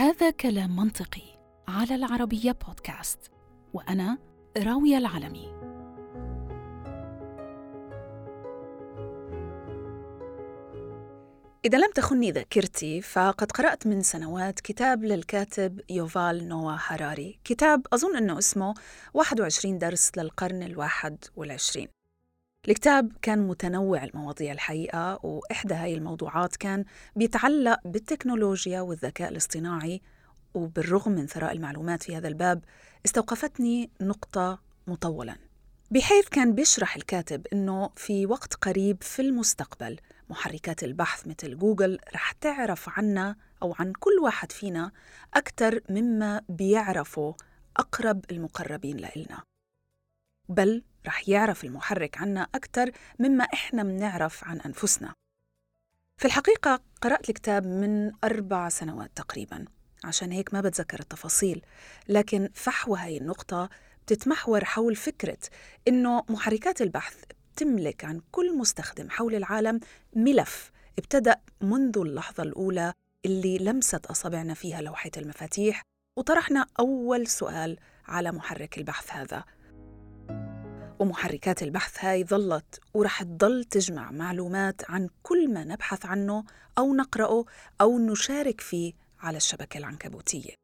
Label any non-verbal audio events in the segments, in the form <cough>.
هذا كلام منطقي على العربية بودكاست وأنا راوية العلمي. إذا لم تخني ذاكرتي فقد قرأت من سنوات كتاب للكاتب يوفال نوا هاراري كتاب أظن أنه اسمه 21 درس للقرن الواحد والعشرين. الكتاب كان متنوع المواضيع الحقيقة وإحدى هاي الموضوعات كان بيتعلق بالتكنولوجيا والذكاء الاصطناعي وبالرغم من ثراء المعلومات في هذا الباب استوقفتني نقطة مطولا. بحيث كان بيشرح الكاتب أنه في وقت قريب في المستقبل محركات البحث مثل جوجل رح تعرف عنا أو عن كل واحد فينا أكثر مما بيعرفوا أقرب المقربين لإلنا. بل رح يعرف المحرك عنا أكثر مما إحنا منعرف عن أنفسنا. في الحقيقة قرأت الكتاب من أربع سنوات تقريباً عشان هيك ما بتذكر التفاصيل لكن فحوى هاي النقطة بتتمحور حول فكرة إنه محركات البحث تملك عن كل مستخدم حول العالم ملف ابتدأ منذ اللحظة الأولى اللي لمست أصابعنا فيها لوحة المفاتيح وطرحنا أول سؤال على محرك البحث هذا. ومحركات البحث هاي ظلت ورح تضل تجمع معلومات عن كل ما نبحث عنه أو نقرأه أو نشارك فيه على الشبكة العنكبوتية.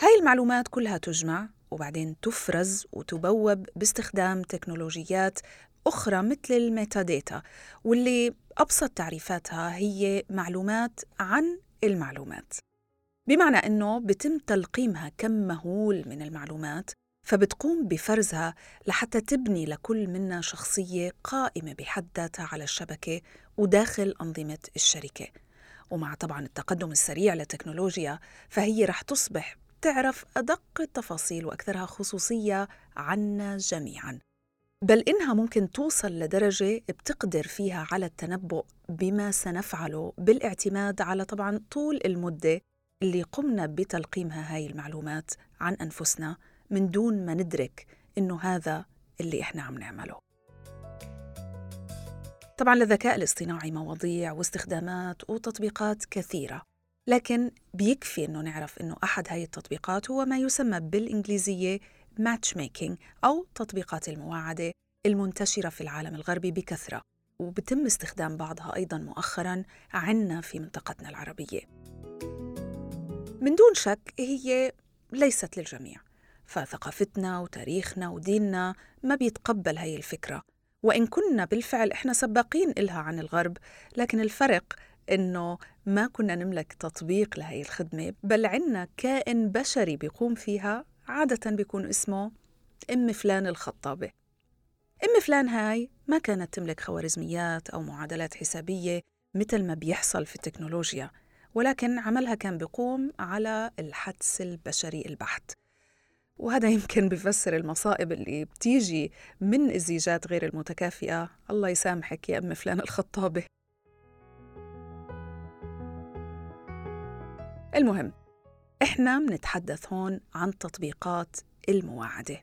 هاي المعلومات كلها تجمع وبعدين تفرز وتبوب باستخدام تكنولوجيات أخرى مثل ال metadata واللي أبسط تعريفاتها هي معلومات عن المعلومات. بمعنى أنه بتم تلقيمها كم مهول من المعلومات فبتقوم بفرزها لحتى تبني لكل منا شخصية قائمة بحد ذاتها على الشبكة وداخل أنظمة الشركة. ومع طبعا التقدم السريع للتكنولوجيا فهي رح تصبح تعرف أدق التفاصيل وأكثرها خصوصية عنا جميعاً. بل إنها ممكن توصل لدرجة بتقدر فيها على التنبؤ بما سنفعله بالاعتماد على طبعا طول المدة اللي قمنا بتلقيمها هاي المعلومات عن أنفسنا. من دون ما ندرك إنه هذا اللي إحنا عم نعمله. طبعا للذكاء الاصطناعي مواضيع واستخدامات وتطبيقات كثيرة لكن بيكفي إنه نعرف إنه أحد هاي التطبيقات هو ما يسمى بالإنجليزية ماتش ميكينج أو تطبيقات المواعدة المنتشرة في العالم الغربي بكثرة وبتم استخدام بعضها أيضا مؤخرا عنا في منطقتنا العربية. من دون شك هي ليست للجميع. فثقافتنا وتاريخنا وديننا ما بيتقبل هاي الفكرة. وإن كنا بالفعل إحنا سباقين إلها عن الغرب لكن الفرق إنه ما كنا نملك تطبيق لهي الخدمة بل عنا كائن بشري بيقوم فيها عادة بيكون اسمه أم فلان الخطابة. أم فلان هاي ما كانت تملك خوارزميات أو معادلات حسابية مثل ما بيحصل في التكنولوجيا ولكن عملها كان بيقوم على الحدس البشري البحت. وهذا يمكن بفسر المصائب اللي بتيجي من الزيجات غير المتكافئة. الله يسامحك يا أم فلان الخطابة. المهم إحنا بنتحدث هون عن تطبيقات المواعدة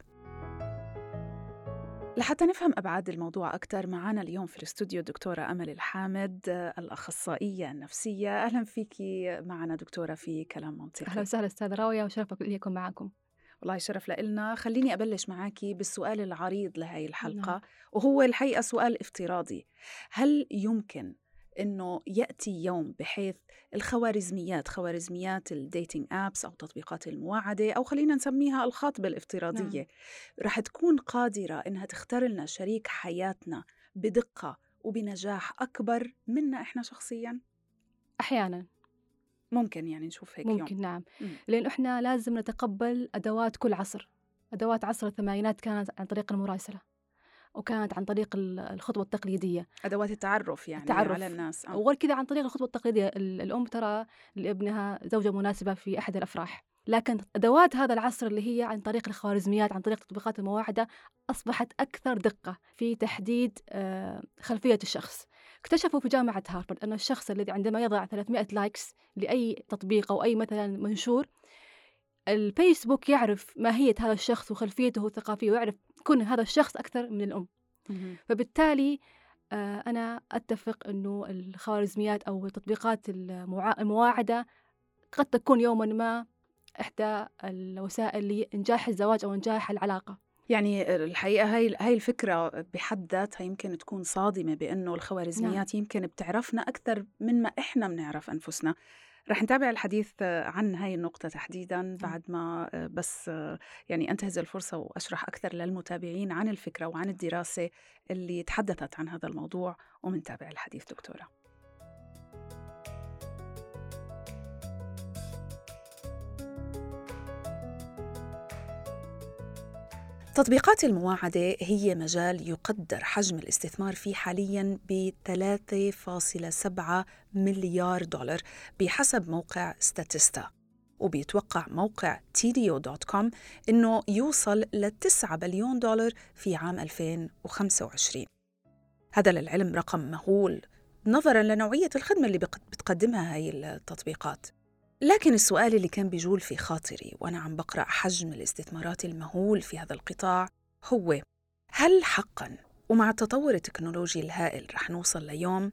لحتى نفهم أبعاد الموضوع أكثر معنا اليوم في الاستوديو الدكتورة أمل الحامد الأخصائية النفسية. أهلا فيك معنا دكتورة في كلام منطقي. أهلا وسهلا أستاذة راوية وشرف لي معكم والله شرف لنا خليني أبلش معاكي بالسؤال العريض لهي الحلقة نعم. وهو الحقيقة سؤال افتراضي هل يمكن إنه يأتي يوم بحيث الخوارزميات خوارزميات ال dating apps أو تطبيقات المواعدة أو خلينا نسميها الخاطبة الافتراضية نعم. رح تكون قادرة إنها تختار لنا شريك حياتنا بدقة وبنجاح أكبر منا إحنا شخصيا أحيانا ممكن يعني نشوف هيك ممكن يوم. نعم لأن إحنا لازم نتقبل أدوات كل عصر أدوات عصر الثمانينات كانت عن طريق المراسلة وكانت عن طريق الخطوة التقليدية أدوات التعرف يعني التعرف. على الناس آه. وغير كذا عن طريق الخطوة التقليدية الأم ترى لابنها زوجة مناسبة في أحد الأفراح لكن أدوات هذا العصر اللي هي عن طريق الخوارزميات عن طريق تطبيقات المواعدة أصبحت أكثر دقة في تحديد آه، خلفية الشخص اكتشفوا في جامعة هارفارد أن الشخص الذي عندما يضع 300 لايكس لأي تطبيق أو أي مثلا منشور الفيسبوك يعرف ماهية هذا الشخص وخلفيته الثقافية ويعرف كون هذا الشخص أكثر من الأم. فبالتالي آه، أنا أتفق أنه الخوارزميات أو تطبيقات المواعدة قد تكون يوما ما إحدى الوسائل لإنجاح الزواج أو إنجاح العلاقة. يعني الحقيقة هاي هاي الفكرة بحد ذاتها يمكن تكون صادمة بأنه الخوارزميات نعم. يمكن بتعرفنا أكثر من ما إحنا بنعرف أنفسنا رح نتابع الحديث عن هاي النقطة تحديدا نعم. بعد ما بس يعني أنتهز الفرصة وأشرح أكثر للمتابعين عن الفكرة وعن الدراسة اللي تحدثت عن هذا الموضوع ومنتابع الحديث دكتورة تطبيقات المواعدة هي مجال يقدر حجم الاستثمار فيه حاليا ب 3.7 مليار دولار بحسب موقع ستاتستا. وبيتوقع موقع تيديو.com إنه يوصل ل 9 بليون دولار في عام 2025 هذا للعلم رقم مهول. نظرا لنوعية الخدمة اللي بتقدمها هاي التطبيقات. لكن السؤال اللي كان بيجول في خاطري وأنا عم بقرأ حجم الاستثمارات المهول في هذا القطاع هو هل حقاً ومع التطور التكنولوجي الهائل رح نوصل ليوم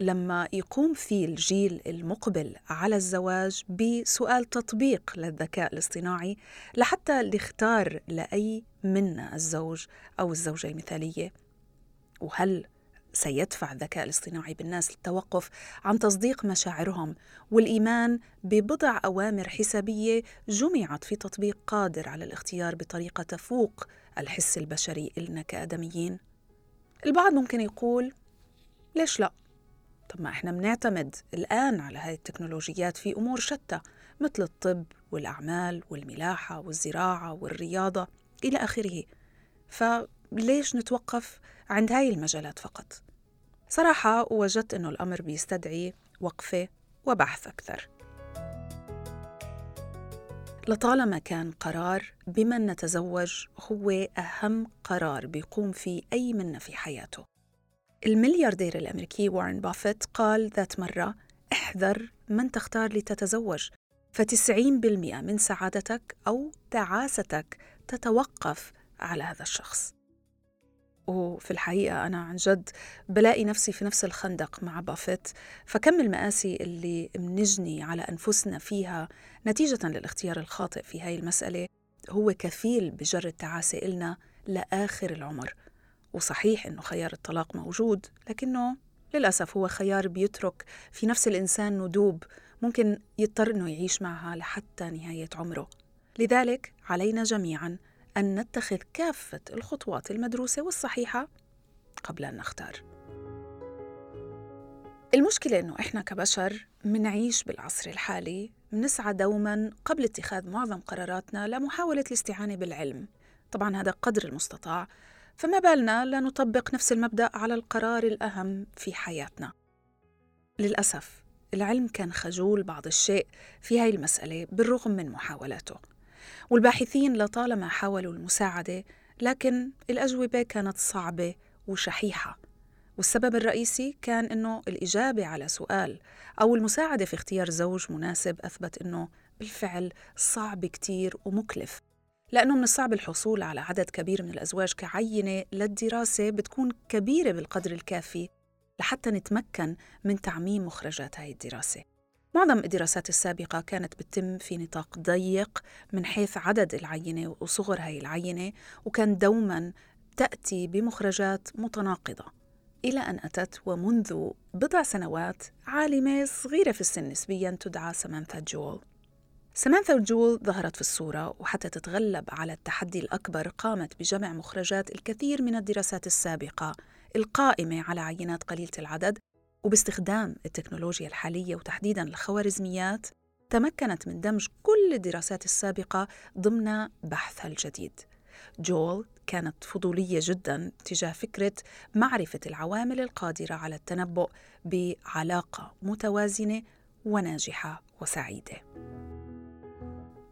لما يقوم فيه الجيل المقبل على الزواج بسؤال تطبيق للذكاء الاصطناعي لحتى يختار لأي منا الزوج أو الزوجة المثالية؟ وهل سيدفع الذكاء الاصطناعي بالناس للتوقف عن تصديق مشاعرهم والإيمان ببضع أوامر حسابية جمعت في تطبيق قادر على الاختيار بطريقة تفوق الحس البشري إلنا كآدميين. البعض ممكن يقول ليش لا؟ طب ما إحنا بنعتمد الآن على هذه التكنولوجيات في أمور شتى مثل الطب والأعمال والملاحة والزراعة والرياضة إلى آخره. فليش نتوقف؟ عند هاي المجالات فقط. صراحة وجدت أنه الأمر بيستدعي وقفة وبحث أكثر. لطالما كان قرار بمن نتزوج هو أهم قرار بيقوم فيه أي منا في حياته. الملياردير الأمريكي وارن بافيت قال ذات مرة احذر من تختار لتتزوج فتسعين بالمئة من سعادتك أو تعاستك تتوقف على هذا الشخص. وفي الحقيقة. أنا عن جد بلاقي نفسي في نفس الخندق مع بافيت فكم المآسي اللي منجني على أنفسنا فيها نتيجة للاختيار الخاطئ في هاي المسألة هو كفيل بجر التعاسة إلنا لآخر العمر. وصحيح إنه خيار الطلاق موجود لكنه للأسف هو خيار بيترك في نفس الإنسان ندوب ممكن يضطر إنه يعيش معها لحتى نهاية عمره. لذلك علينا جميعاً أن نتخذ كافة الخطوات المدروسة والصحيحة قبل أن نختار. المشكلة إنه إحنا كبشر منعيش بالعصر الحالي منسعى دوما قبل اتخاذ معظم قراراتنا لمحاولة الاستعانة بالعلم. طبعا هذا قدر المستطاع فما بالنا لا نطبق نفس المبدأ على القرار الأهم في حياتنا. للأسف العلم كان خجول بعض الشيء في هاي المسألة بالرغم من محاولاته. والباحثين لطالما حاولوا المساعدة لكن الأجوبة كانت صعبة وشحيحة. والسبب الرئيسي كان إنه الإجابة على سؤال أو المساعدة في اختيار زوج مناسب أثبت إنه بالفعل صعب كتير ومكلف لأنه من الصعب الحصول على عدد كبير من الأزواج كعينة للدراسة بتكون كبيرة بالقدر الكافي لحتى نتمكن من تعميم مخرجات هاي الدراسة. معظم الدراسات السابقة كانت بتتم في نطاق ضيق من حيث عدد العينة وصغر هاي العينة وكان دوما تأتي بمخرجات متناقضة. إلى أن أتت ومنذ بضع سنوات عالمة صغيرة في السن نسبيا تدعى سمانثا جول. سمانثا جول ظهرت في الصورة وحتى تتغلب على التحدي الأكبر قامت بجمع مخرجات الكثير من الدراسات السابقة القائمة على عينات قليلة العدد وباستخدام التكنولوجيا الحالية وتحديدا الخوارزميات تمكنت من دمج كل الدراسات السابقة ضمن بحثها الجديد. جول كانت فضولية جدا تجاه فكرة معرفة العوامل القادرة على التنبؤ بعلاقة متوازنة وناجحة وسعيدة.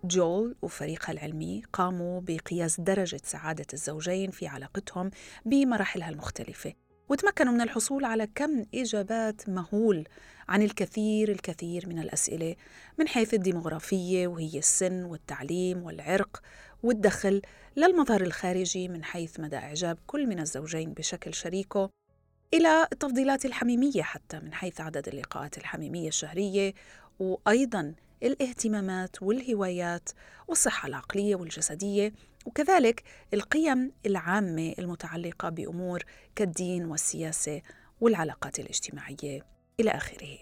جول وفريقها العلمي قاموا بقياس درجة سعادة الزوجين في علاقتهم بمراحلها المختلفة. وتمكنوا من الحصول على كم إجابات مهول عن الكثير الكثير من الأسئلة من حيث الديمغرافية وهي السن والتعليم والعرق والدخل للمظهر الخارجي من حيث مدى إعجاب كل من الزوجين بشكل شريكه إلى التفضيلات الحميمية حتى من حيث عدد اللقاءات الحميمية الشهرية وأيضا الاهتمامات والهوايات والصحة العقلية والجسدية وكذلك القيم العامة المتعلقة بأمور كالدين والسياسة والعلاقات الاجتماعية إلى آخره.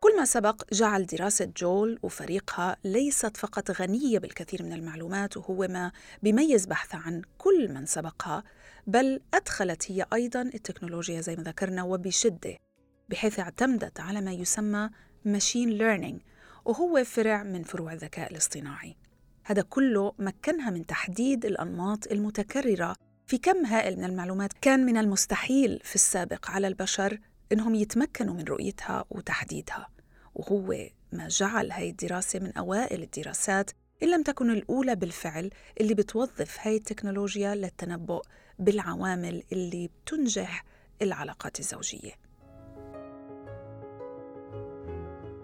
كل ما سبق جعل دراسة جول وفريقها ليست فقط غنية بالكثير من المعلومات وهو ما بيميز بحثها عن كل من سبقها بل أدخلت هي أيضا التكنولوجيا زي ما ذكرنا وبشدة بحيث اعتمدت على ما يسمى ماشين ليرنينج وهو فرع من فروع الذكاء الاصطناعي هذا كله مكنها من تحديد الأنماط المتكررة. في كم هائل من المعلومات كان من المستحيل في السابق على البشر إنهم يتمكنوا من رؤيتها وتحديدها وهو ما جعل هاي الدراسة من أوائل الدراسات إن لم تكن الأولى بالفعل اللي بتوظف هاي التكنولوجيا للتنبؤ بالعوامل اللي بتنجح العلاقات الزوجية.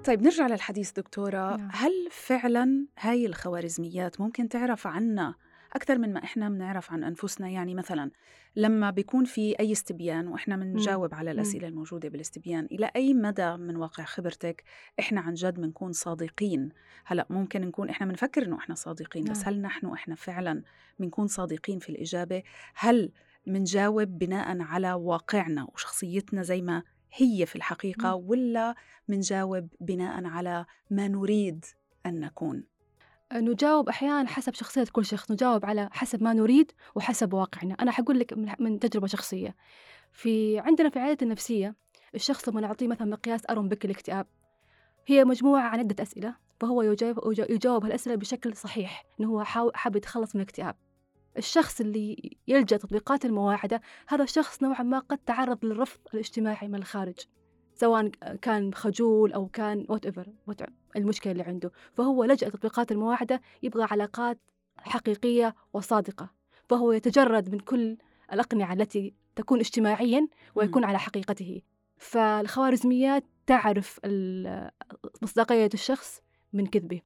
طيب نرجع للحديث دكتورة نعم. هل فعلا هاي الخوارزميات ممكن تعرف عنا أكثر من ما إحنا بنعرف عن أنفسنا؟ يعني مثلا لما بيكون في أي استبيان وإحنا بنجاوب على الأسئلة الموجودة بالاستبيان إلى أي مدى من واقع خبرتك إحنا عن جد بنكون صادقين؟ هلأ ممكن نكون إحنا بنفكر إنه إحنا صادقين بس نعم. هل نحن إحنا فعلا بنكون صادقين في الإجابة؟ هل منجاوب بناء على واقعنا وشخصيتنا زي ما هي في الحقيقة ولا منجاوب بناء على ما نريد أن نكون؟ نجاوب أحيانا حسب شخصية كل شخص نجاوب على حسب ما نريد وحسب واقعنا. أنا حقول لك من- تجربة شخصية. في عندنا في العيادة النفسية الشخص لما نعطيه مثلا مقياس أرون بك الاكتئاب هي مجموعة عن عدة أسئلة فهو يجاوب, يجاوب هالأسئلة بشكل صحيح إنه هو حاب يتخلص من الاكتئاب. الشخص اللي يلجأ تطبيقات المواعدة هذا الشخص نوعا ما قد تعرض للرفض الاجتماعي من الخارج سواء كان خجول أو كان وات ايفر المشكلة اللي عنده. فهو لجأ تطبيقات المواعدة يبغى علاقات حقيقية وصادقة. فهو يتجرد من كل الأقنعة التي تكون اجتماعيا ويكون على حقيقته. فالخوارزميات تعرف مصداقية الشخص من كذبه.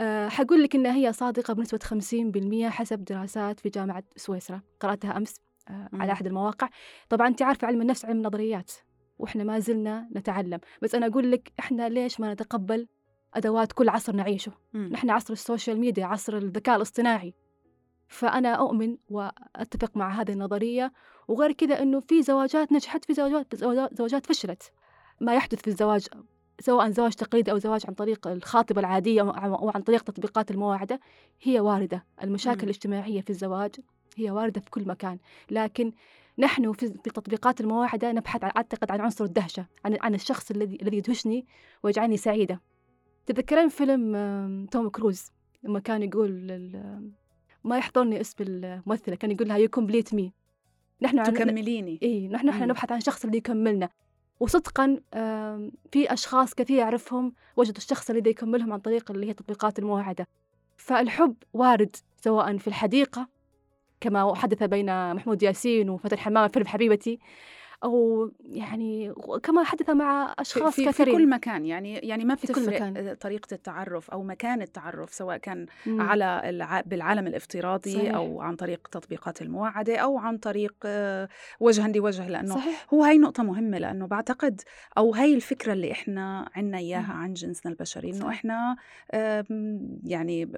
أه حقول لك إنها هي صادقة بنسبة 50% حسب دراسات في جامعة سويسرا. قرأتها أمس أه. على أحد المواقع. طبعا أنت عارفة علم النفس علم نظريات وإحنا ما زلنا نتعلم. بس أنا أقول لك إحنا ليش ما نتقبل أدوات كل عصر نعيشه؟ مم. نحن عصر السوشيال ميديا عصر الذكاء الاصطناعي. فأنا أؤمن وأتفق مع هذه النظرية. وغير كذا أنه في زواجات نجحت في زواجات- زواجات فشلت. ما يحدث في الزواج سواء زواج تقليدي أو زواج عن طريق الخاطبة العادية أو- عن طريق تطبيقات المواعدة هي واردة. المشاكل. الاجتماعية في الزواج هي واردة في كل مكان. لكن نحن في في تطبيقات المواعدة نبحث عن أعتقد عن عنصر الدهشة عن عن الشخص الذي الذي يدهشني ويجعلني سعيدة. تذكرين فيلم توم كروز لما كان يقول ما يحضرني اسم الممثلة كان يقول لها you complete me نحن تكمليني. اي نحن إحنا. نبحث عن شخص اللي يكملنا. وصدقا في أشخاص كثير اعرفهم وجدوا الشخص الذي يكملهم عن طريق اللي هي تطبيقات المواعده فالحب وارد سواء في الحديقة كما حدث بين محمود ياسين وفتن حمامه في فيلم حبيبتي أو يعني كما حدث مع في, أشخاص في, في كثيرين كل مكان يعني يعني ما في كل بتفرق مكان. طريقة التعرف أو مكان التعرف سواء كان مم. على الع... بالعالم الافتراضي صحيح. أو عن طريق تطبيقات المواعدة أو عن طريق وجها لوجه لأنه صحيح هو هاي نقطة مهمة لأنه بعتقد أو هاي الفكرة اللي إحنا عنا إياها مم. عن جنسنا البشري إنه صحيح. إحنا آم، يعني ب-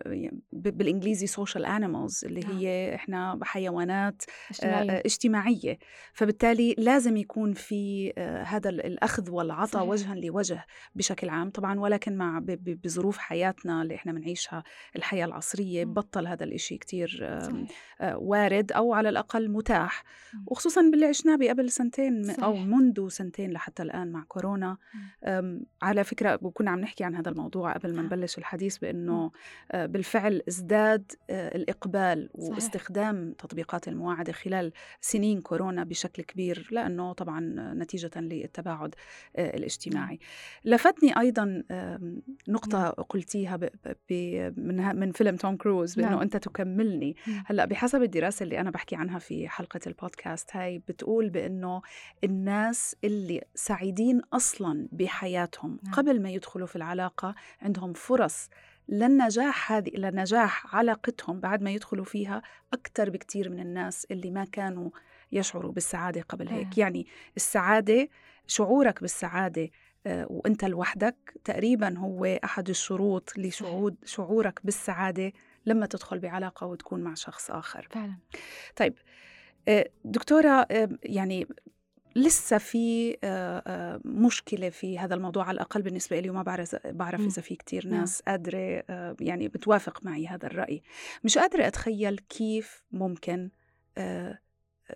ب- بالإنجليزي social animals اللي نعم. هي إحنا حيوانات اجتماعيا آه، اجتماعية فبالتالي لازم يكون في آه، هذا ال- الأخذ والعطاء. وجها لوجه بشكل عام طبعا ولكن مع بظروف حياتنا اللي إحنا بنعيشها الحياة العصرية. بطل هذا الإشي كتير صحيح آه، وارد أو على الأقل متاح. وخصوصا باللي عشناه قبل سنتين أو. منذ سنتين لحتى الآن مع كورونا على فكرة كنا عم نحكي عن هذا الموضوع قبل ما نعم. نبلش الحديث بأنه آه، بالفعل ازداد آه، الإقبال. واستخدام تطبيقات المواعدة خلال سنين كورونا بشكل كبير لأنه طبعا نتيجة للتباعد آه، الاجتماعي لفتني أيضا نقطة قلتيها ب- ب- من فيلم توم كروز بأنه نعم. أنت تكملني. هلأ بحسب الدراسة اللي أنا بحكي عنها في حلقة البودكاست هاي بتقول بأنه الناس اللي سعيدين أصلا بحياتهم نعم. قبل ما يدخلوا في العلاقة عندهم فرص للنجاح هذه لنجاح علاقتهم بعد ما يدخلوا فيها أكثر بكتير من الناس اللي ما كانوا يشعروا بالسعادة قبل هيك. آه. يعني السعادة شعورك بالسعادة آه، وأنت لوحدك تقريبا هو أحد الشروط لشعور شعورك بالسعادة لما تدخل بعلاقة وتكون مع شخص آخر. فعلا. طيب آه، دكتورة آه، يعني لسه في مشكلة في هذا الموضوع على الأقل بالنسبة لي وما بعرف بعرف إذا في كتير نعم. ناس قادرة يعني بتوافق معي هذا الرأي. مش قادرة أتخيل كيف ممكن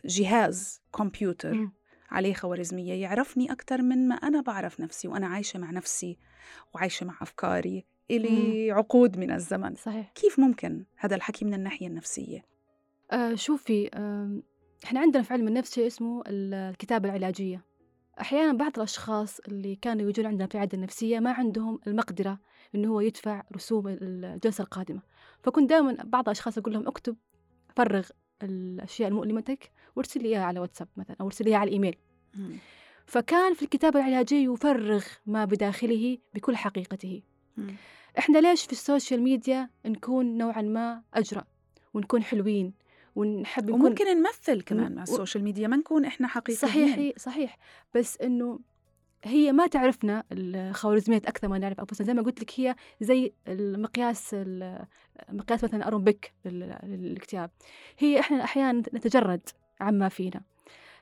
جهاز كمبيوتر. عليه خوارزمية يعرفني أكثر من ما أنا بعرف نفسي وأنا عايشة مع نفسي وعايشة مع أفكاري إلي عقود من الزمن. صحيح. كيف ممكن هذا الحكي من الناحية النفسية؟ آه شوفي آه إحنا عندنا في علم النفس شيء اسمه ال- الكتابة العلاجية. أحيانا بعض الأشخاص اللي كانوا يجون عندنا في العيادة النفسية ما عندهم المقدرة إنه هو يدفع رسوم الجلسة القادمة. فكنت دائما بعض الأشخاص أقول لهم اكتب فرغ الأشياء المؤلمتك وارسل لي إياها على واتساب مثلا أو ارسل لي إياها على الإيميل. مم. فكان في الكتابة العلاجية يفرغ ما بداخله بكل حقيقته. مم. إحنا ليش في ال social media نكون نوعا ما أجرأ ونكون حلوين ونحب نكون وممكن نمثل كمان مع ال social media ما نكون إحنا حقيقيين. صحيح صحيح. بس إنه هي ما تعرفنا الخوارزميات أكثر ما نعرف أنفسنا. زي ما قلت لك هي زي المقياس ال- مقياس مثلا ارونبيك لل- للاكتئاب. هي إحنا أحيانا نتجرد. عما فينا.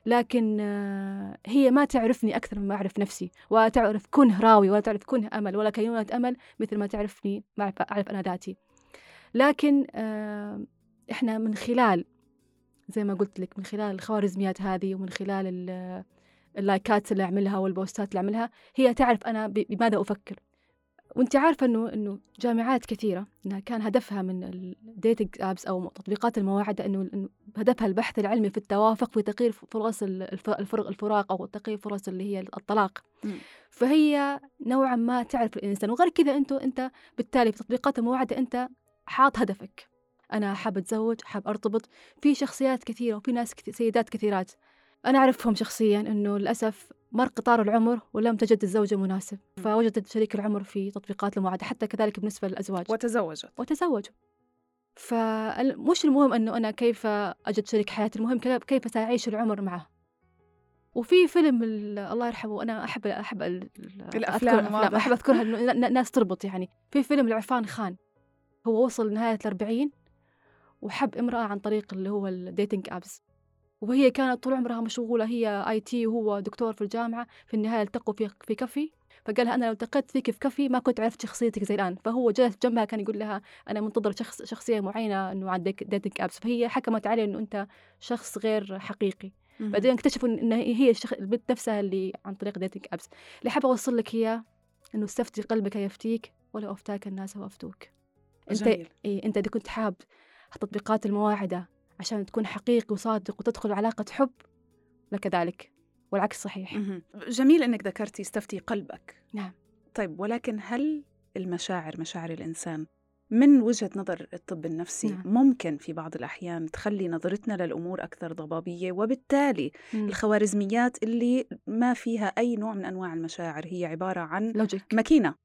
لكن آه، هي ما تعرفني أكثر مما أعرف نفسي ولا تعرف كنه راوي ولا تعرف كنه أمل ولا كينونه أمل مثل ما تعرفني ما أعرف أنا ذاتي. لكن آه، إحنا من خلال زي ما قلت لك من خلال الخوارزميات هذه ومن خلال ال- اللايكات اللي أعملها والبوستات اللي أعملها هي تعرف أنا ب- بماذا أفكر. وانت عارفة انه إنه جامعات كثيرة إنها كان هدفها من ال dating apps أو تطبيقات المواعده انه هدفها البحث العلمي في التوافق في تقليل فرص الفراق أو تقليل فرص اللي هي الطلاق. فهي نوعا ما تعرف الإنسان وغير كذا انت أنت بالتالي في تطبيقات المواعده أنت حاط هدفك. أنا حاب أتزوج حاب أرتبط. في شخصيات كثيرة وفي ناس كثير سيدات كثيرات. أنا أعرفهم شخصيا إنه للأسف مر قطار العمر ولم تجد الزوج المناسب فوجدت شريك العمر في تطبيقات المواعده حتى كذلك بالنسبة للأزواج. وتزوجت. وتزوجوا. فمش المهم أنه أنا كيف أجد شريك حياتي المهم كيف- سأعيش العمر معه. وفي فيلم ال- الله يرحمه أنا أحب أحب ال- ال- الأفلام أذكر واضح. أحب أذكرها انه ن- ناس تربط يعني. في فيلم لعرفان خان هو وصل لنهايه الأربعين وحب امرأة عن طريق اللي هو ال dating apps وهي كانت طول عمرها مشغولة هي IT وهو دكتور في الجامعة. في النهاية التقوا في في كافي. فقال لها أنا لو التقيت فيك في كافي ما كنت عرفت شخصيتك زي الآن. فهو جلس جنبها كان يقول لها أنا منتظر شخص شخصية معينة إنه عن dating apps فهي حكمت عليه إنه أنت شخص غير حقيقي. بعدين اكتشفوا إن هي الشخ... البنت نفسها اللي عن طريق dating apps اللي حابة أوصل لك هي إنه استفتي قلبك يفتيك ولو أفتاك الناس وأفتوك. أنت. إيه أنت إذا كنت حاب تطبيقات المواعدة عشان تكون حقيقي وصادق وتدخل علاقه حب لك ذلك والعكس صحيح. جميل إنك ذكرتي استفتي قلبك نعم. طيب ولكن هل المشاعر مشاعر الإنسان من وجهة نظر الطب النفسي نعم. ممكن في بعض الأحيان تخلي نظرتنا للأمور أكثر ضبابية وبالتالي مم. الخوارزميات اللي ما فيها أي نوع من أنواع المشاعر هي عبارة عن لوجيك ماكينة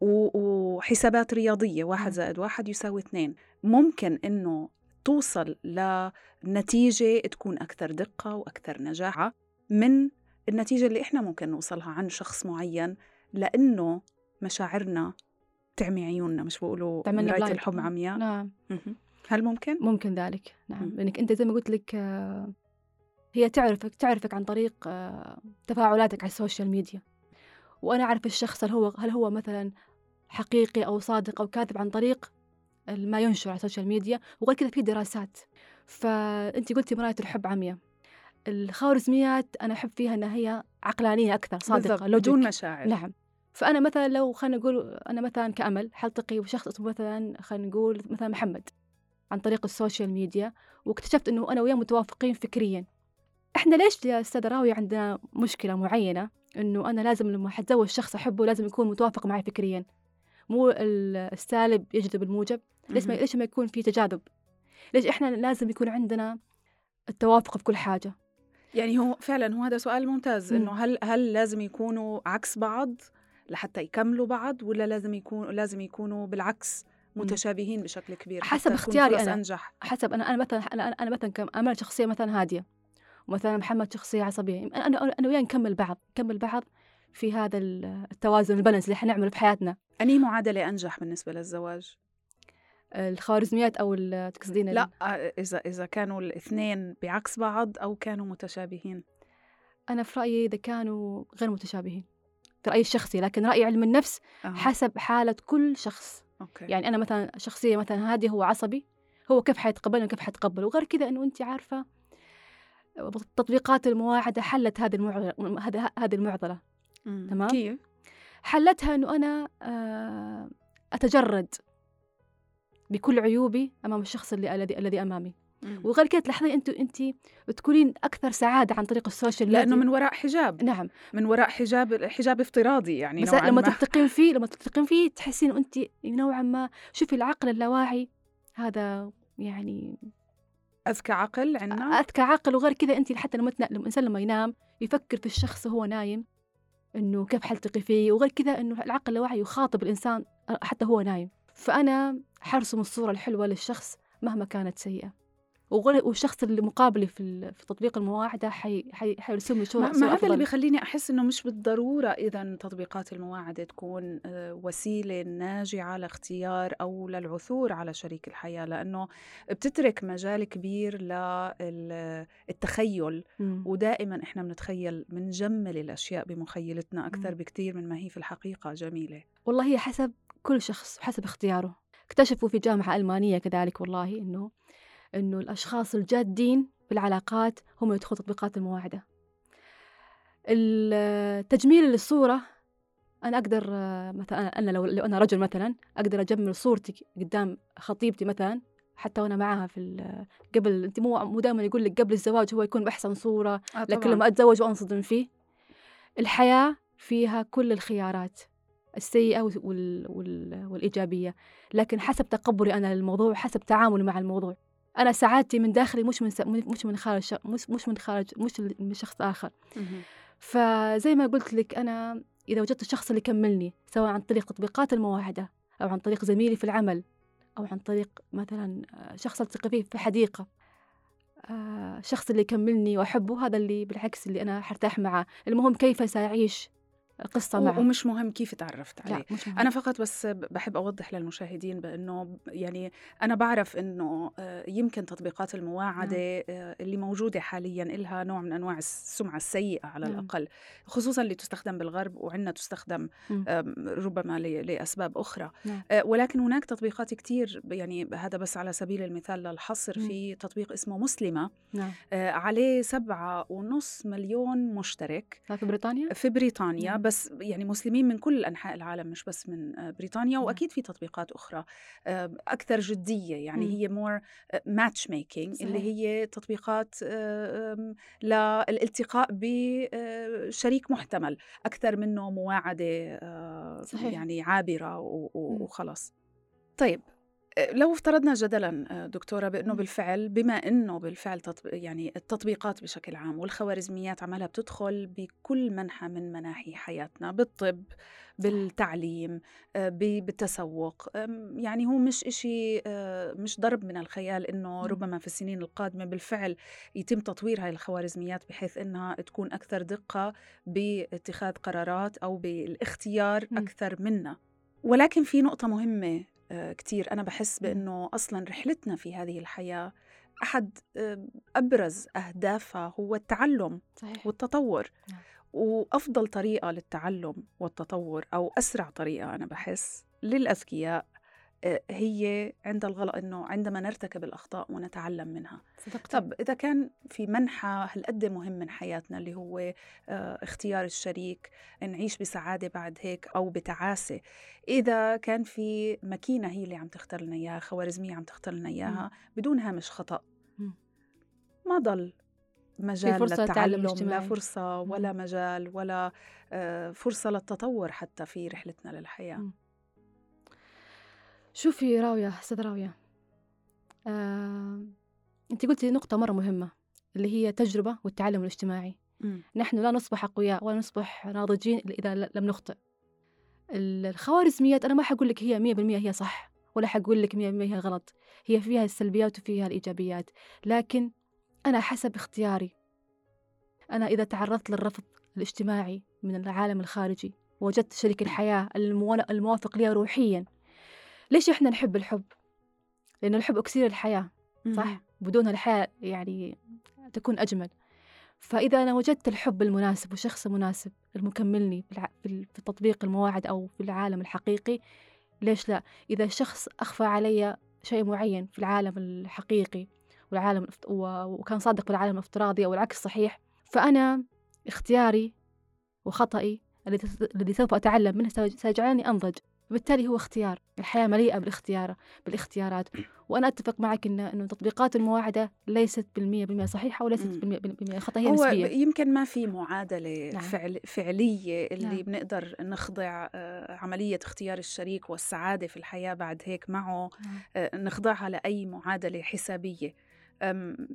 وحسابات رياضية واحد. زائد واحد يساوي اثنين ممكن إنه توصل لنتيجة تكون أكثر دقة وأكثر نجاعة من النتيجة اللي إحنا ممكن نوصلها عن شخص معين لأنه مشاعرنا تعمي عيوننا مش بقولوا blind. الحب عمياء نعم. هل ممكن؟ ممكن ذلك نعم مم. لانك أنت زي ما قلت لك آه، هي تعرفك تعرفك عن طريق آه، تفاعلاتك على ال social media وأنا أعرف الشخص هل هو هل هو مثلا حقيقي أو صادق أو كاذب عن طريق ما ينشر على ال social media وغير كذا في دراسات. فانت قلتي مراية الحب عمياء. الخوارزميات أنا أحب فيها إنها هي عقلانية أكثر بالضبط، صادقه بدون مشاعر. نعم. فأنا مثلا لو خلينا نقول أنا مثلا كأمل حلتقي بشخص اسمه مثلا خلينا نقول مثلا محمد عن طريق ال social media واكتشفت إنه أنا وياه متوافقين فكريا. إحنا ليش يا أستاذ راوي عندنا مشكلة معينة؟ إنه أنا لازم لما حتزوج شخص أحبه لازم يكون متوافق معي فكريا. مو ال- السالب يجذب الموجب ليش ما. ليش ما يكون في تجاذب ليش إحنا لازم يكون عندنا التوافق في كل حاجة يعني هو فعلا هو هذا سؤال ممتاز مم. إنه هل هل لازم يكونوا عكس بعض لحتى يكملوا بعض ولا لازم يكونوا لازم يكونوا بالعكس. متشابهين بشكل كبير حسب اختياري فرص أنا. أنجح حسب أنا أنا مثلا أنا أنا مثلا كأمل شخصية مثلا هادية ومثلا محمد شخصية عصبية أنا أنا أنا وياه نكمل بعض نكمل بعض في هذا ال- التوازن البالانس اللي حنعمله في حياتنا أنهي معادلة أنجح بالنسبة للزواج؟ الخوارزميات أو تقصدين لا إذا إذا كانوا الاثنين بعكس بعض أو كانوا متشابهين أنا في رأيي إذا كانوا غير متشابهين في رأيي الشخصي لكن رأي علم النفس أه. حسب حالة كل شخص أوكي. يعني أنا مثلا شخصية مثلا هذه هو عصبي هو كيف حيتقبلني وكيف حيتقبل وغير كذا إنه انت عارفة تطبيقات المواعدة حلت هذه المعضله هذه المعضلة. تمام. كيف؟ حلتها إنه أنا آه، أتجرد بكل عيوبي أمام الشخص اللي الذي الذي أمامي. وغير كده تلاحظين انت انت تكونين أكثر سعادة عن طريق ال social media. من وراء حجاب. نعم. من وراء حجاب حجاب افتراضي يعني بس لما ما. تلتقين فيه لما تلتقين فيه تحسين انت نوعا ما شوفي العقل اللاواعي. هذا يعني أذكى عقل عندنا. أذكى عقل. وغير كذا انت حتى. لما الإنسان لما ينام يفكر في الشخص وهو نايم إنه كيف حلتقي فيه؟ وغير كذا إنه العقل اللاواعي يخاطب الإنسان حتى هو نايم. فأنا حرسم الصورة الحلوة للشخص مهما كانت وغير والشخص اللي مقابلي في في تطبيق المواعده حي... حي... حيرسم لي صوره ما هذا اللي. بيخليني أحس إنه مش بالضرورة إذا تطبيقات المواعده تكون آه، وسيلة ناجعه لاختيار أو للعثور على شريك الحياة لأنه بتترك مجال كبير للتخيل. ودائما إحنا بنتخيل بنجمل الأشياء بمخيلتنا أكثر. بكثير من ما هي في الحقيقة جميلة والله هي حسب كل شخص وحسب اختياره. اكتشفوا في جامعة ألمانية كذلك والله إنه إنه الأشخاص الجادين في العلاقات هم يدخلوا تطبيقات المواعدة. التجميل للصورة أنا أقدر مثلا أنا لو, لو أنا رجل مثلا أقدر أجمل صورتي قدام خطيبتي مثلا حتى وأنا معاها في قبل أنت مو مو دائما يقول لك قبل الزواج هو يكون بأحسن صورة آه لكن لما أتزوج وأنصدم فيه. الحياة فيها كل الخيارات. السيئة وال... وال... وال... والإيجابية لكن حسب تقبلي أنا للموضوع حسب تعاملي مع الموضوع أنا سعادتي من داخلي مش من س... مش من خارج. مش مش من خارج مش من شخص آخر. فزي ما قلت لك أنا إذا وجدت الشخص اللي يكملني سواء عن طريق تطبيقات المواعدة أو عن طريق زميلي في العمل أو عن طريق مثلا آه، شخص ألتقي فيه في حديقة آه، الشخص اللي يكملني وأحبه هذا اللي بالعكس اللي أنا حرتاح معه المهم كيف سأعيش قصة معه ومش مهم كيف تعرفت عليه لا مش مهم. أنا فقط بس بحب أوضح للمشاهدين بأنه يعني أنا بعرف أنه آه، يمكن تطبيقات المواعدة آه، اللي موجودة حاليا إلها نوع من أنواع السمعة السيئة على نعم. الأقل خصوصا اللي تستخدم بالغرب وعندنا تستخدم ربما لأسباب أخرى نعم. آه، ولكن هناك تطبيقات كتير يعني هذا بس على سبيل المثال لا الحصر. في تطبيق اسمه مسلمة نعم عليه سبعة ونص مليون مشترك في بريطانيا في بريطانيا نعم. بس يعني مسلمين من كل أنحاء العالم مش بس من آه، بريطانيا نعم. وأكيد في تطبيقات أخرى آه، أكثر جدية يعني. هي more matchmaking اللي. هي تطبيقات آه، للالتقاء بشريك محتمل أكثر منه مواعده آه، صحيح. يعني عابرة و- و- مم. وخلص طيب لو افترضنا جدلا آه، دكتورة بأنه. بالفعل بما أنه بالفعل تطبيق يعني التطبيقات بشكل عام والخوارزميات عمالها بتدخل بكل منحى من مناحي حياتنا بالطب بالتعليم آه، بالتسوق يعني هو مش إشي آه، مش ضرب من الخيال أنه. ربما في السنين القادمة بالفعل يتم تطوير هاي الخوارزميات بحيث أنها تكون أكثر دقة باتخاذ قرارات أو بالإختيار. أكثر منا ولكن في نقطة مهمة آه، كتير أنا بحس. بأنه أصلا رحلتنا في هذه الحياة أحد آه، أبرز أهدافها هو التعلم صحيح والتطور نعم. وأفضل طريقة للتعلم والتطور أو أسرع طريقة أنا بحس للأذكياء آه، هي عند الغلط إنه عندما نرتكب الأخطاء ونتعلم منها. صدقت طب إذا كان في منحى هالقد مهم من حياتنا اللي هو آه، اختيار الشريك نعيش بسعادة بعد هيك أو بتعاسة؟ إذا كان في ماكينة هي اللي عم تختار لنا إياها خوارزمية عم تختار لنا إياها بدون هامش مم. ما ضل مجال فرصة للتعلم لا. فرصة ولا مجال ولا آه، فرصة للتطور حتى في رحلتنا للحياة. مم. شوفي راوية أستاذ راوية. آه، أنت قلتي نقطة مرة مهمة اللي هي تجربة والتعلم الاجتماعي. مم. نحن لا نصبح أقوياء ولا نصبح ناضجين إذا لم نخطئ. ال- الخوارزميات أنا ما حقول لك هي مية بالمية هي صح ولا حقول لك مية بالمية هي غلط. هي فيها السلبيات وفيها الإيجابيات. لكن أنا حسب اختياري أنا إذا تعرضت للرفض الاجتماعي من العالم الخارجي وجدت شريك الحياة المو- الموافق لي روحيا ليش إحنا نحب الحب؟ لأن الحب أكسير الحياة صح؟ بدونها الحياة يعني تكون أجمل فإذا أنا وجدت الحب المناسب والشخص المناسب المكملني في تطبيق المواعيد أو في العالم الحقيقي ليش لا؟ إذا الشخص أخفى علي شيء معين في العالم الحقيقي والعالم وكان صادق في العالم الافتراضي أو العكس صحيح فأنا اختياري وخطئي الذي سوف أتعلم منه سيج- سيجعلني أنضج وبالتالي هو اختيار الحياة مليئة بالاختيار بالاختيارات <clears throat> وأنا أتفق معك إن إنه تطبيقات المواعدة ليست بالمية بالمية صحيحة وليست. بالمية بالمية خطأ هي هو نسبية يمكن ما في معادلة نعم. فعل فعلية اللي نعم. بنقدر نخضع آه، عملية اختيار الشريك والسعادة في الحياة بعد هيك معه آه، نخضعها لأي معادلة حسابية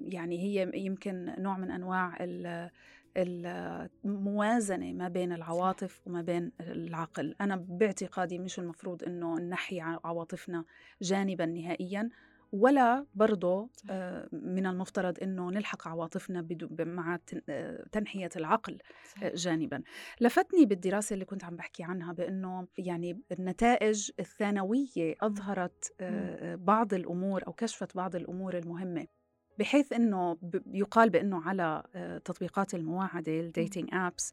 يعني هي يمكن نوع من أنواع ال- الموازنة ما بين العواطف وما بين العقل. أنا باعتقادي مش المفروض أنه نحي عواطفنا جانبا نهائيا ولا برضه آه، من المفترض أنه نلحق عواطفنا مع آه، تنحية العقل صح. جانبا. لفتني بالدراسة اللي كنت عم بحكي عنها بأنه يعني النتائج الثانوية أظهرت آه، بعض الأمور أو كشفت بعض الأمور المهمة. بحيث إنه يقال بإنه على آه، تطبيقات المواعدة ال dating apps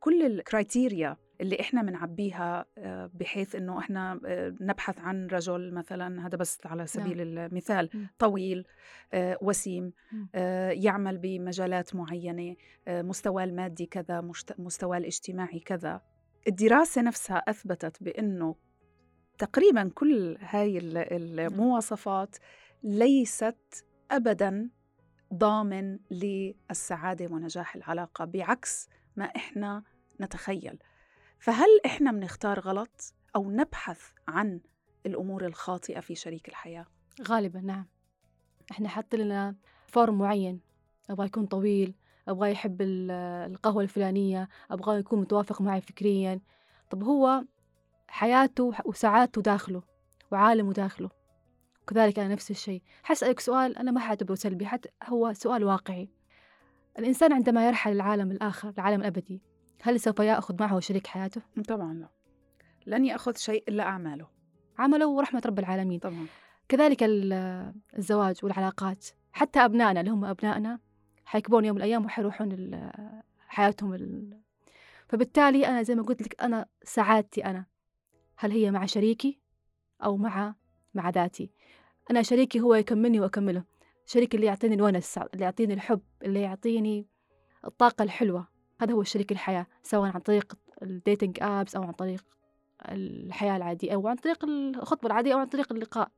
كل ال criteria اللي إحنا بنعبيها آه، بحيث إنه إحنا آه، نبحث عن رجل مثلا هذا بس على سبيل المثال مم. طويل آه، وسيم. آه، يعمل بمجالات معينة آه، مستواه المادي كذا مستواه الاجتماعي كذا الدراسة نفسها أثبتت بإنه تقريبا كل هاي ال- المواصفات ليست ابدا ضامن للسعادة ونجاح العلاقة بعكس ما إحنا نتخيل. فهل إحنا بنختار غلط أو نبحث عن الأمور الخاطئة في شريك الحياة؟ غالبا نعم. إحنا حاط لنا فورم معين أبغى يكون طويل أبغى يحب ال- القهوة الفلانية أبغى يكون متوافق معي فكريا. طب هو حياته وسعادته داخله وعالمه داخله. وكذلك أنا نفس الشيء. حسألك سؤال أنا ما حأعتبره سلبي حتى هو سؤال واقعي. الإنسان عندما يرحل العالم الآخر العالم الأبدي هل سوف يأخذ معه شريك حياته؟ طبعا لا. لن يأخذ شيء إلا أعماله. عمله ورحمة رب العالمين. طبعا. كذلك ال- الزواج والعلاقات. حتى أبنائنا اللي هم أبنائنا حيكبرون يوم من الأيام وحيروحون حياتهم ال... فبالتالي أنا زي ما قلت لك أنا سعادتي أنا. هل هي مع شريكي أو مع مع ذاتي. أنا شريكي هو يكملني وأكمله. شريكي اللي يعطيني الونس اللي يعطيني الحب اللي يعطيني الطاقة الحلوة. هذا هو شريك الحياة سواء عن طريق dating apps أو عن طريق الحياة العادية أو عن طريق الخطبة العادية أو عن طريق اللقاء.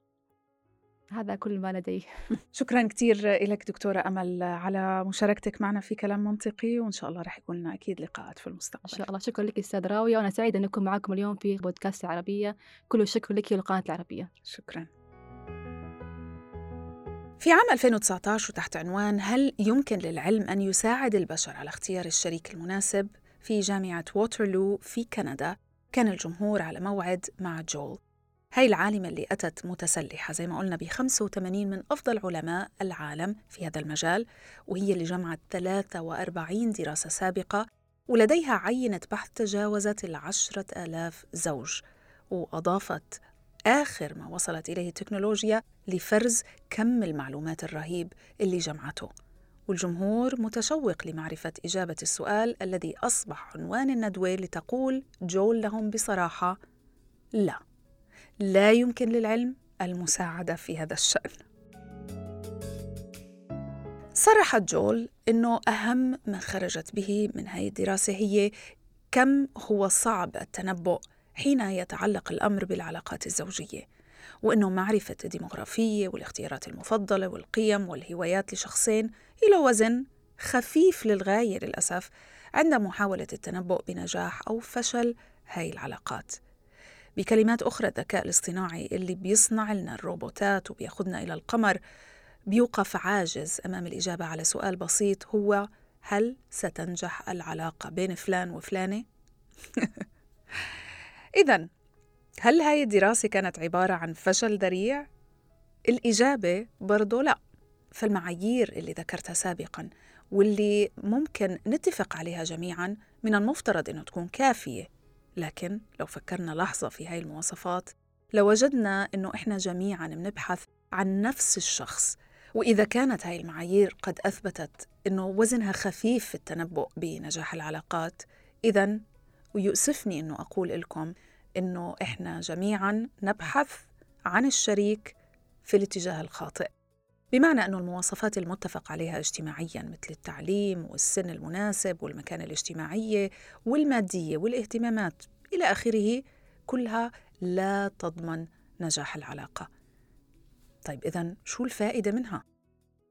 هذا كل ما لدي. شكرا كثير لك دكتورة أمل على مشاركتك معنا في كلام منطقي وإن شاء الله رح يكون لنا أكيد لقاءات في المستقبل. إن شاء الله. شكرا لك أستاذ راوية وأنا سعيدة أن أكون معكم اليوم في بودكاست العربية. كل الشكر لك والقناة العربية. شكرا. في عام 2019 وتحت عنوان هل يمكن للعلم أن يساعد البشر على اختيار الشريك المناسب؟ في جامعة ووترلو في كندا كان الجمهور على موعد مع جول. هاي العالمة اللي أتت متسلحة زي ما قلنا ب 85 من أفضل علماء العالم في هذا المجال وهي اللي جمعت 43 دراسة سابقة ولديها عينة بحث تجاوزت العشرة آلاف زوج وأضافت آخر ما وصلت إليه التكنولوجيا لفرز كم المعلومات الرهيب اللي جمعته. والجمهور متشوق لمعرفة إجابة السؤال الذي أصبح عنوان الندوة لتقول جول لهم بصراحة لا. لا يمكن للعلم المساعدة في هذا الشأن. صرحت جول أنه أهم ما خرجت به من هذه الدراسة هي كم هو صعب التنبؤ حين يتعلق الأمر بالعلاقات الزوجية وأنه معرفة الديمغرافية والاختيارات المفضلة والقيم والهوايات لشخصين إلى وزن خفيف للغاية للأسف عند محاولة التنبؤ بنجاح أو فشل هاي العلاقات. بكلمات أخرى الذكاء الاصطناعي اللي بيصنع لنا الروبوتات وبياخدنا إلى القمر بيوقف عاجز أمام الإجابة على سؤال بسيط هو هل ستنجح العلاقة بين فلان وفلانة؟ <laughs> إذا هل هاي الدراسة كانت عبارة عن فشل ذريع؟ الإجابة برضو لا فالمعايير اللي ذكرتها سابقا واللي ممكن نتفق عليها جميعا من المفترض إنه تكون كافية لكن لو فكرنا لحظة في هاي المواصفات لوجدنا إنه إحنا جميعا بنبحث عن نفس الشخص. وإذا كانت هاي المعايير قد أثبتت إنه وزنها خفيف في التنبؤ بنجاح العلاقات اذا ويؤسفني إنه أقول لكم إنه إحنا جميعا نبحث عن الشريك في الاتجاه الخاطئ. بمعنى أن المواصفات المتفق عليها اجتماعيا مثل التعليم والسن المناسب والمكانة الاجتماعية والمادية والاهتمامات إلى آخره كلها لا تضمن نجاح العلاقة طيب إذا شو الفائدة منها؟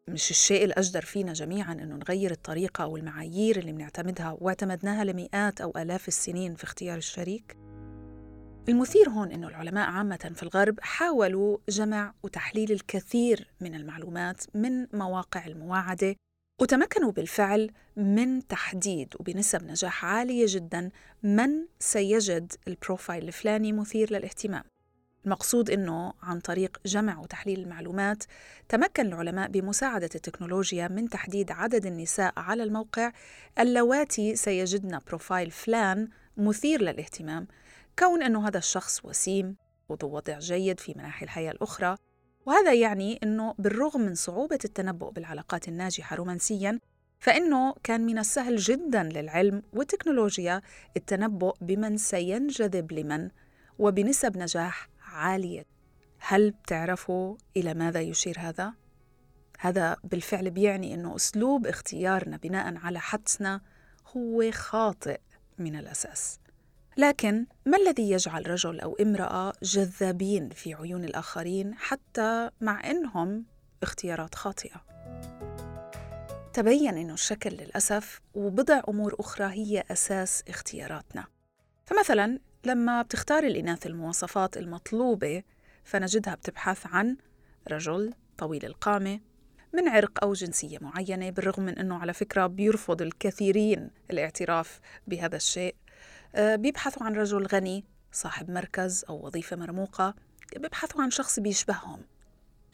مش الشيء الأجدر فينا جميعا أنه نغير الطريقة أو المعايير اللي بنعتمدها واعتمدناها لمئات أو آلاف السنين في اختيار الشريك؟ المثير هون أنه العلماء عامة في الغرب حاولوا جمع وتحليل الكثير من المعلومات من مواقع المواعدة وتمكنوا بالفعل من تحديد وبنسب نجاح عالية جدا من سيجد البروفايل الفلاني مثير للاهتمام. المقصود إنه عن طريق جمع وتحليل المعلومات تمكن العلماء بمساعدة التكنولوجيا من تحديد عدد النساء على الموقع اللواتي سيجدن بروفايل فلان مثير للاهتمام كون أنه هذا الشخص وسيم وذو وضع جيد في مناحي الحياة الأخرى وهذا يعني أنه بالرغم من صعوبة التنبؤ بالعلاقات الناجحة رومانسياً فإنه كان من السهل جداً للعلم والتكنولوجيا التنبؤ بمن سينجذب لمن وبنسب نجاح عالية هل بتعرفوا إلى ماذا يشير هذا؟ هذا بالفعل بيعني أنه أسلوب اختيارنا بناء على حدسنا هو خاطئ من الأساس لكن ما الذي يجعل رجل أو امرأة جذابين في عيون الآخرين حتى مع إنهم اختيارات خاطئة؟ تبين إنه الشكل للأسف وبضع أمور أخرى هي أساس اختياراتنا. فمثلا لما بتختار الإناث المواصفات المطلوبة فنجدها بتبحث عن رجل طويل القامة من عرق أو جنسية معينة بالرغم من إنه على فكرة بيرفض الكثيرين الاعتراف بهذا الشيء. بيبحثوا عن رجل غني صاحب مركز أو وظيفة مرموقة بيبحثوا عن شخص بيشبههم.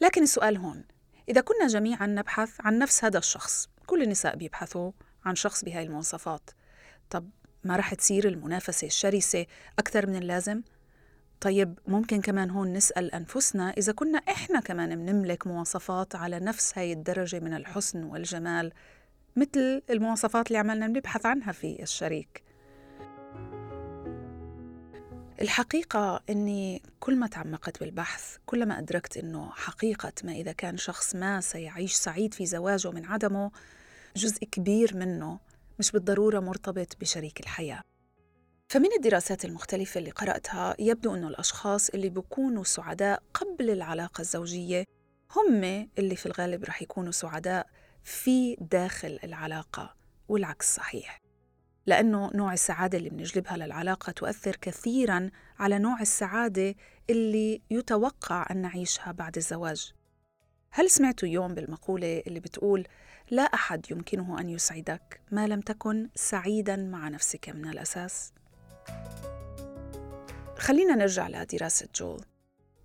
لكن السؤال هون إذا كنا جميعا نبحث عن نفس هذا الشخص كل النساء بيبحثوا عن شخص بهاي المواصفات. طب ما رح تصير المنافسة الشرسة أكثر من اللازم؟ طيب ممكن كمان هون نسأل أنفسنا إذا كنا إحنا كمان بنملك مواصفات على نفس هاي الدرجة من الحسن والجمال مثل المواصفات اللي عملنا نبحث عنها في الشريك. الحقيقة أني كل ما تعمقت بالبحث كل ما أدركت أنه حقيقة ما إذا كان شخص ما سيعيش سعيد في زواجه من عدمه جزء كبير منه مش بالضرورة مرتبط بشريك الحياة. فمن الدراسات المختلفة اللي قرأتها يبدو أنه الأشخاص اللي بيكونوا سعداء قبل العلاقة الزوجية هم اللي في الغالب رح يكونوا سعداء في داخل العلاقة والعكس صحيح. لأنه نوع السعادة اللي بنجلبها للعلاقة تؤثر كثيراً على نوع السعادة اللي يتوقع أن نعيشها بعد الزواج. هل سمعتوا يوم بالمقولة اللي بتقول لا أحد يمكنه أن يسعدك ما لم تكن سعيداً مع نفسك من الأساس؟ خلينا نرجع لدراسة جول.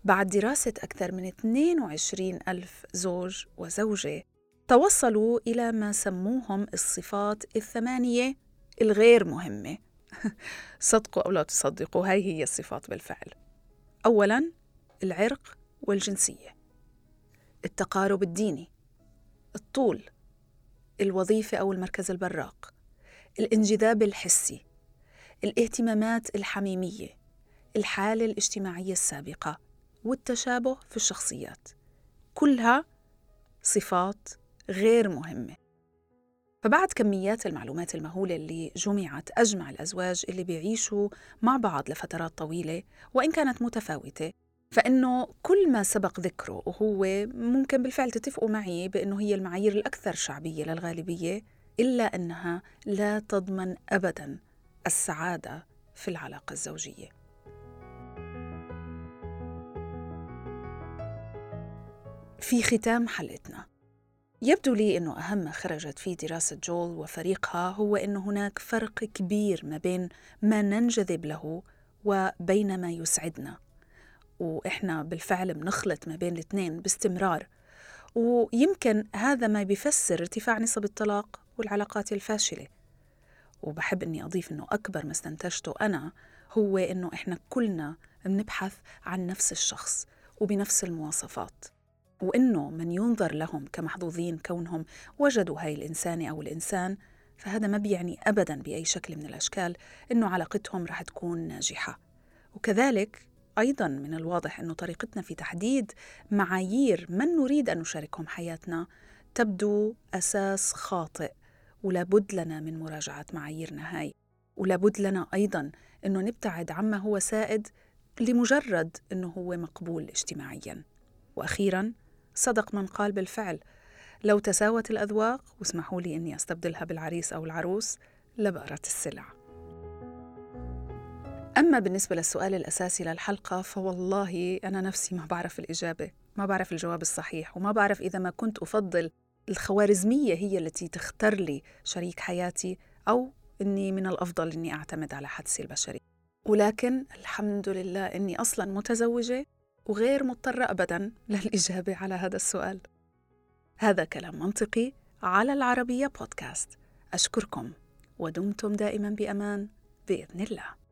بعد دراسة أكثر من 22 ألف زوج وزوجة توصلوا إلى ما سموهم الصفات الثمانية الغير مهمة. <laughs> صدقوا أو لا تصدقوا هاي هي الصفات بالفعل. أولاً العرق والجنسية. التقارب الديني. الطول. الوظيفة أو المركز البراق. الانجذاب الحسي. الاهتمامات الحميمية. الحالة الاجتماعية السابقة. والتشابه في الشخصيات. كلها صفات غير مهمة. فبعد كميات المعلومات المهولة اللي جمعت أجمع الأزواج اللي بيعيشوا مع بعض لفترات طويلة وإن كانت متفاوتة. فإنه كل ما سبق ذكره وهو ممكن بالفعل تتفقوا معي بأنه هي المعايير الأكثر شعبية للغالبية إلا أنها لا تضمن أبدا السعادة في العلاقة الزوجية. في ختام حلقتنا. يبدو لي أنه أهم ما خرجت فيه دراسة جول وفريقها هو أن هناك فرق كبير ما بين ما ننجذب له وبين ما يسعدنا. وإحنا بالفعل بنخلط ما بين الاثنين باستمرار. ويمكن هذا ما بيفسر ارتفاع نسب الطلاق والعلاقات الفاشلة. وبحب أني أضيف أنه أكبر ما استنتجته أنا هو أنه إحنا كلنا بنبحث عن نفس الشخص وبنفس المواصفات. وإنه من ينظر لهم كمحظوظين كونهم وجدوا هاي الإنسانة أو الإنسان فهذا ما بيعني أبدا بأي شكل من الأشكال إنه علاقتهم رح تكون ناجحة. وكذلك أيضا من الواضح أنه طريقتنا في تحديد معايير من نريد أن نشاركهم حياتنا تبدو أساس خاطئ ولابد لنا من مراجعة معاييرنا هاي. ولابد لنا أيضا أنه نبتعد عما هو سائد لمجرد أنه هو مقبول اجتماعيا. وأخيرا صدق من قال بالفعل لو تساوت الأذواق واسمحوا لي أني أستبدلها بالعريس أو العروس لبأرت السلع. أما بالنسبة للسؤال الأساسي للحلقة فوالله أنا نفسي ما بعرف الإجابة ما بعرف الجواب الصحيح وما بعرف إذا ما كنت أفضل الخوارزمية هي التي تختار لي شريك حياتي أو أني من الأفضل أني أعتمد على حدسي البشري ولكن الحمد لله أني أصلا متزوجة وغير مضطرة أبدا للإجابة على هذا السؤال. هذا كلام منطقي على العربية بودكاست. أشكركم ودمتم دائما بأمان بإذن الله.